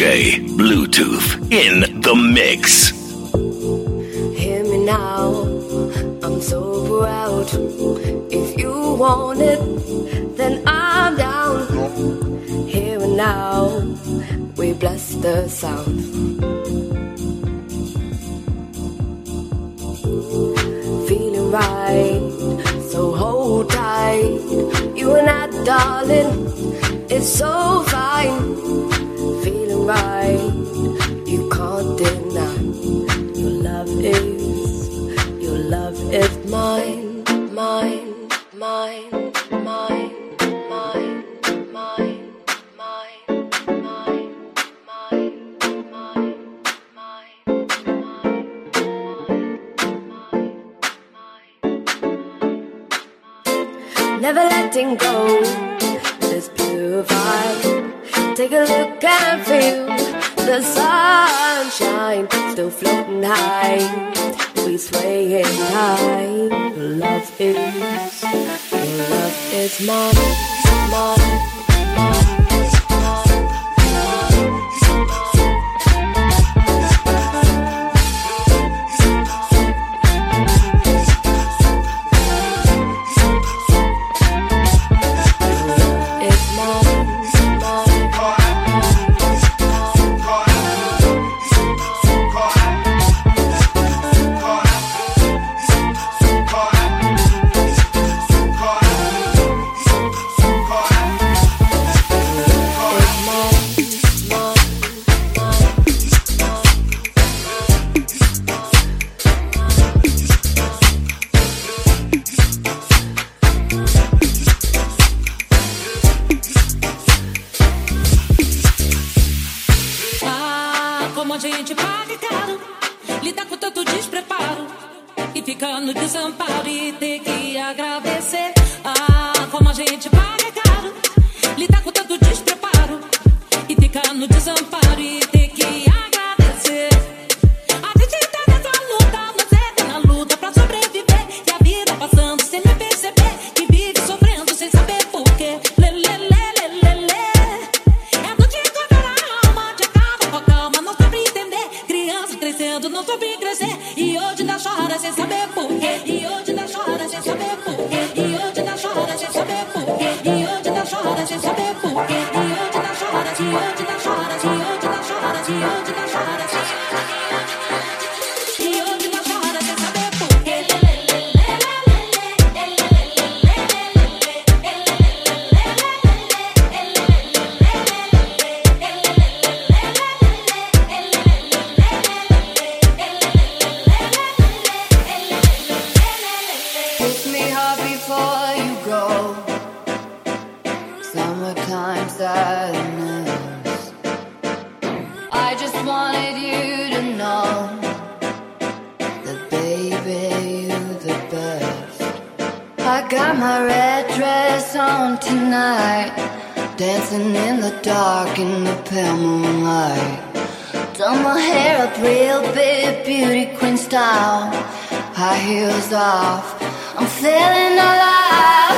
Bluetooth in the mix. Hear me now, I'm so proud. If you want it, then I'm down. Here and now, we bless the sound. Feeling right, so hold tight. You and I, darling, it's so fine right. You can't deny your love is, your love is mine, mine, mine, mine, mine, mine, mine, mine, mine, mine, mine, mine, mine, mine. Never letting go. the sunshine, still floating high. We swaying high. Love is, love is mine, mine, mine. It's mine. night Dancing in the dark in the pale moonlight. Done my hair up real big, beauty queen style. High heels off, I'm feeling alive.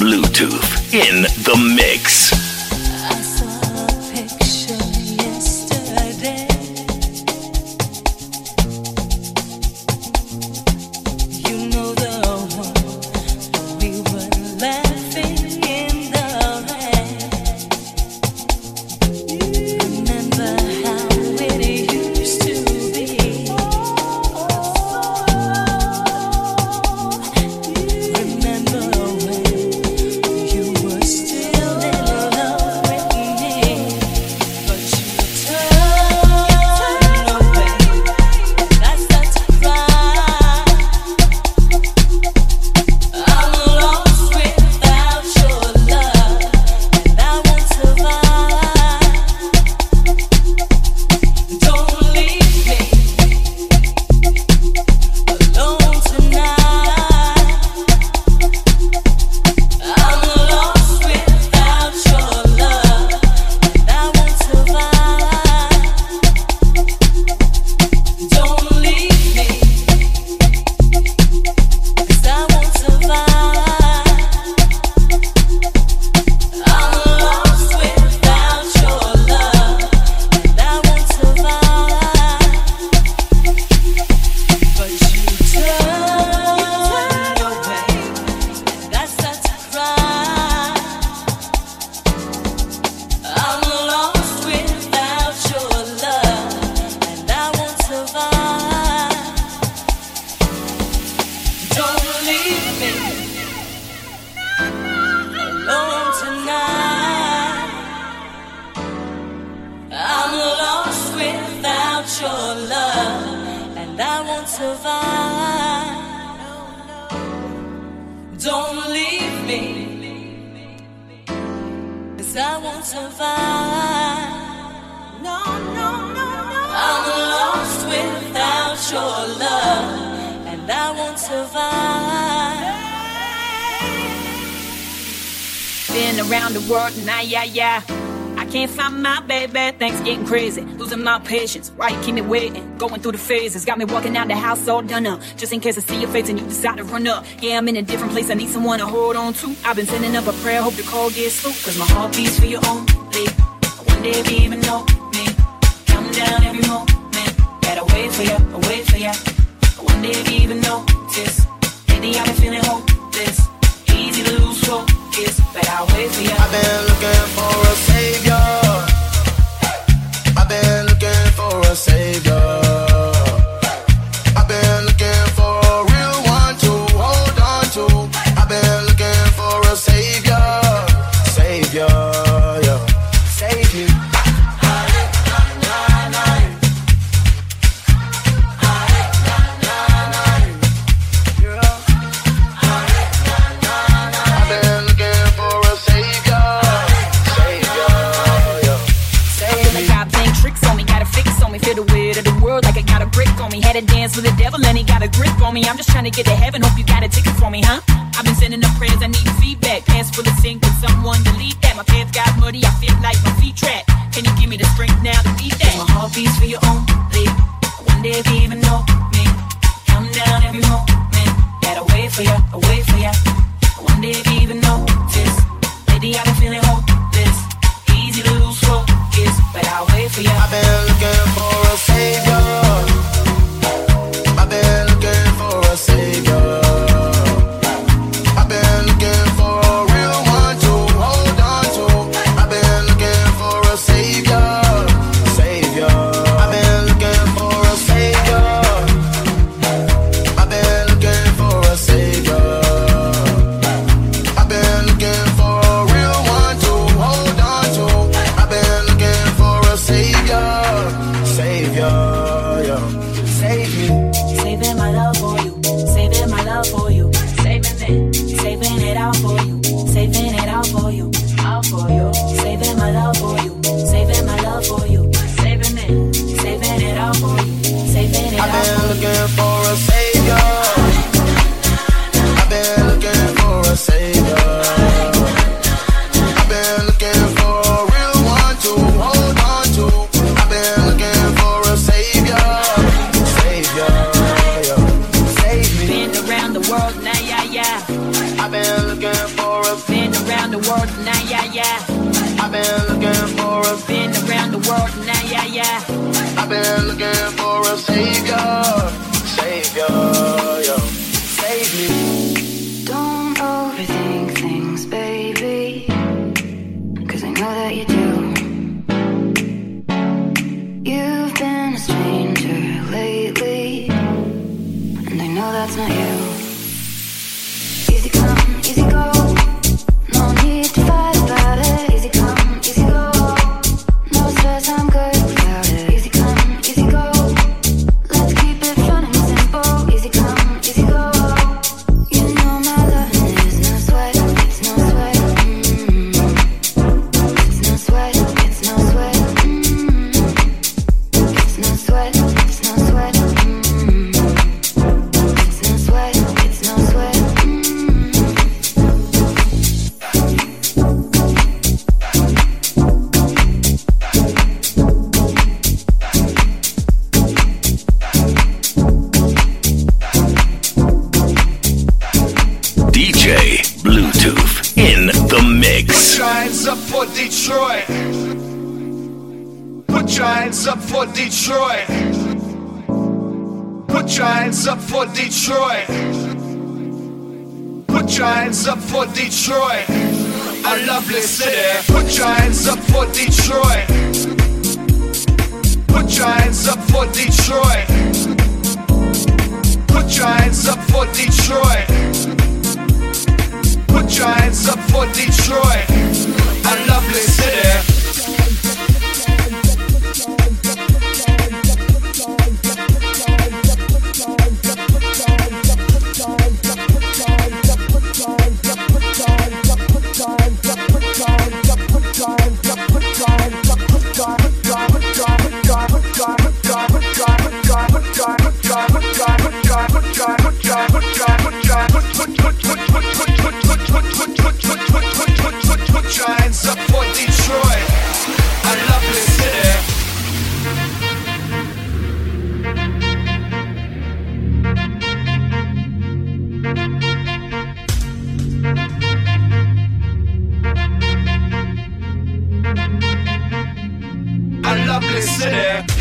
Bluetooth in the mix. Don't leave me. Cause I won't survive. No, no, no, no. I'm lost without your love. And I won't survive. Been around the world, nah, yeah, yeah patience. Why you keep me waiting? Going through the phases. Got me walking out the house all done up. Just in case I see your face and you decide to run up. Yeah, I'm in a different place. I need someone to hold on to. I've been sending up a prayer. Hope the call gets through. Cause my heart beats for you only. I wonder if you even know me. Counting down every moment. Gotta wait for you, I wait for wonder if you even notice. Lately I've been feeling hopeless. Easy to lose focus, but I'll wait for you. I've been looking for a savior. saved us. Trying to fix on me. Feel the weird of the world like I got a brick on me. Had to dance with the devil and he got a grip on me. I'm just tryna get to heaven. Hope you got a ticket for me, huh? I've been sending up prayers. I need feedback. Pants full of sink. Can someone delete that? My pants got muddy. I feel like my feet trapped. Can you give me the strength now to beat that? My heart beats for your own. I wonder if you even know me. Come down every moment. Gotta wait for ya, wait for ya. One day if you even notice. Lately I've been feeling hopeless. I've been around the world tonight, yeah, yeah. I've been looking for a been around the world tonight, yeah, yeah. I've been looking for a savior. Detroit. Put your hands up for Detroit. a lovely city. Put your hands up for Detroit. Put your hands up for Detroit. the city.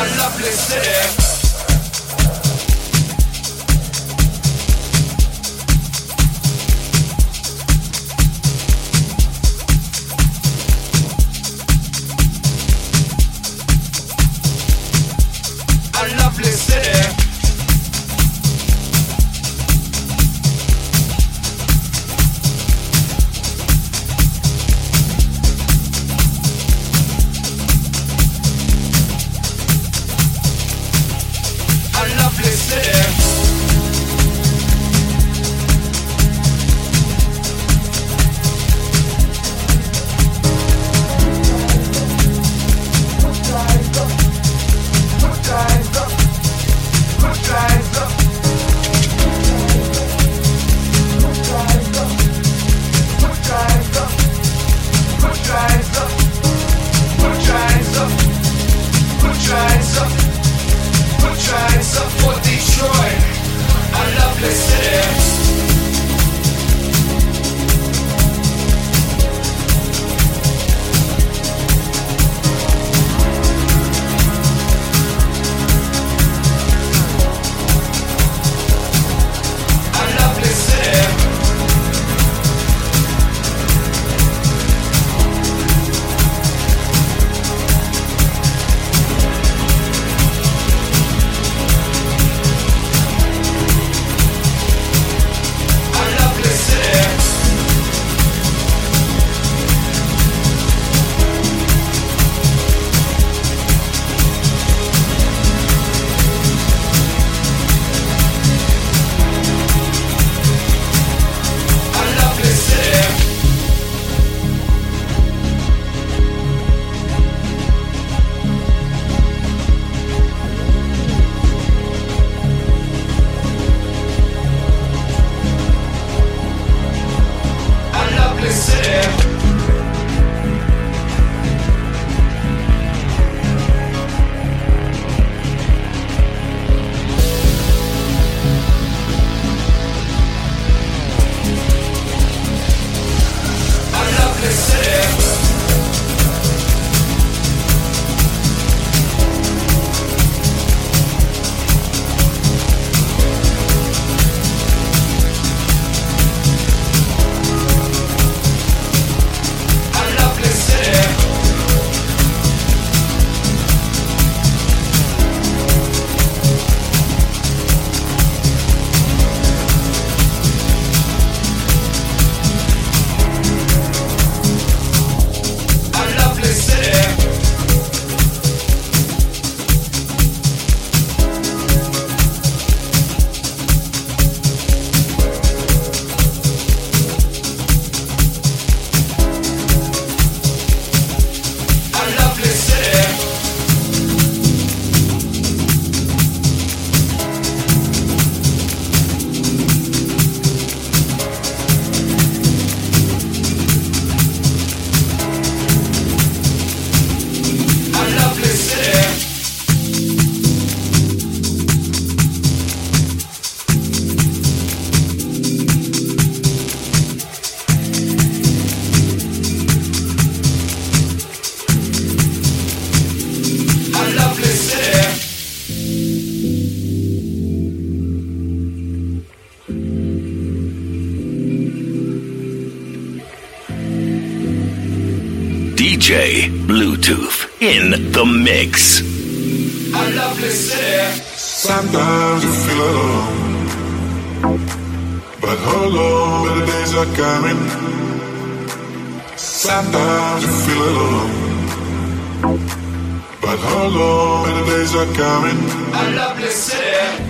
a lovely city. Mix. A lovely city. Sometimes you feel alone, but hold on, better days are coming. Sometimes you feel alone, but hold on, better days are coming. A lovely city.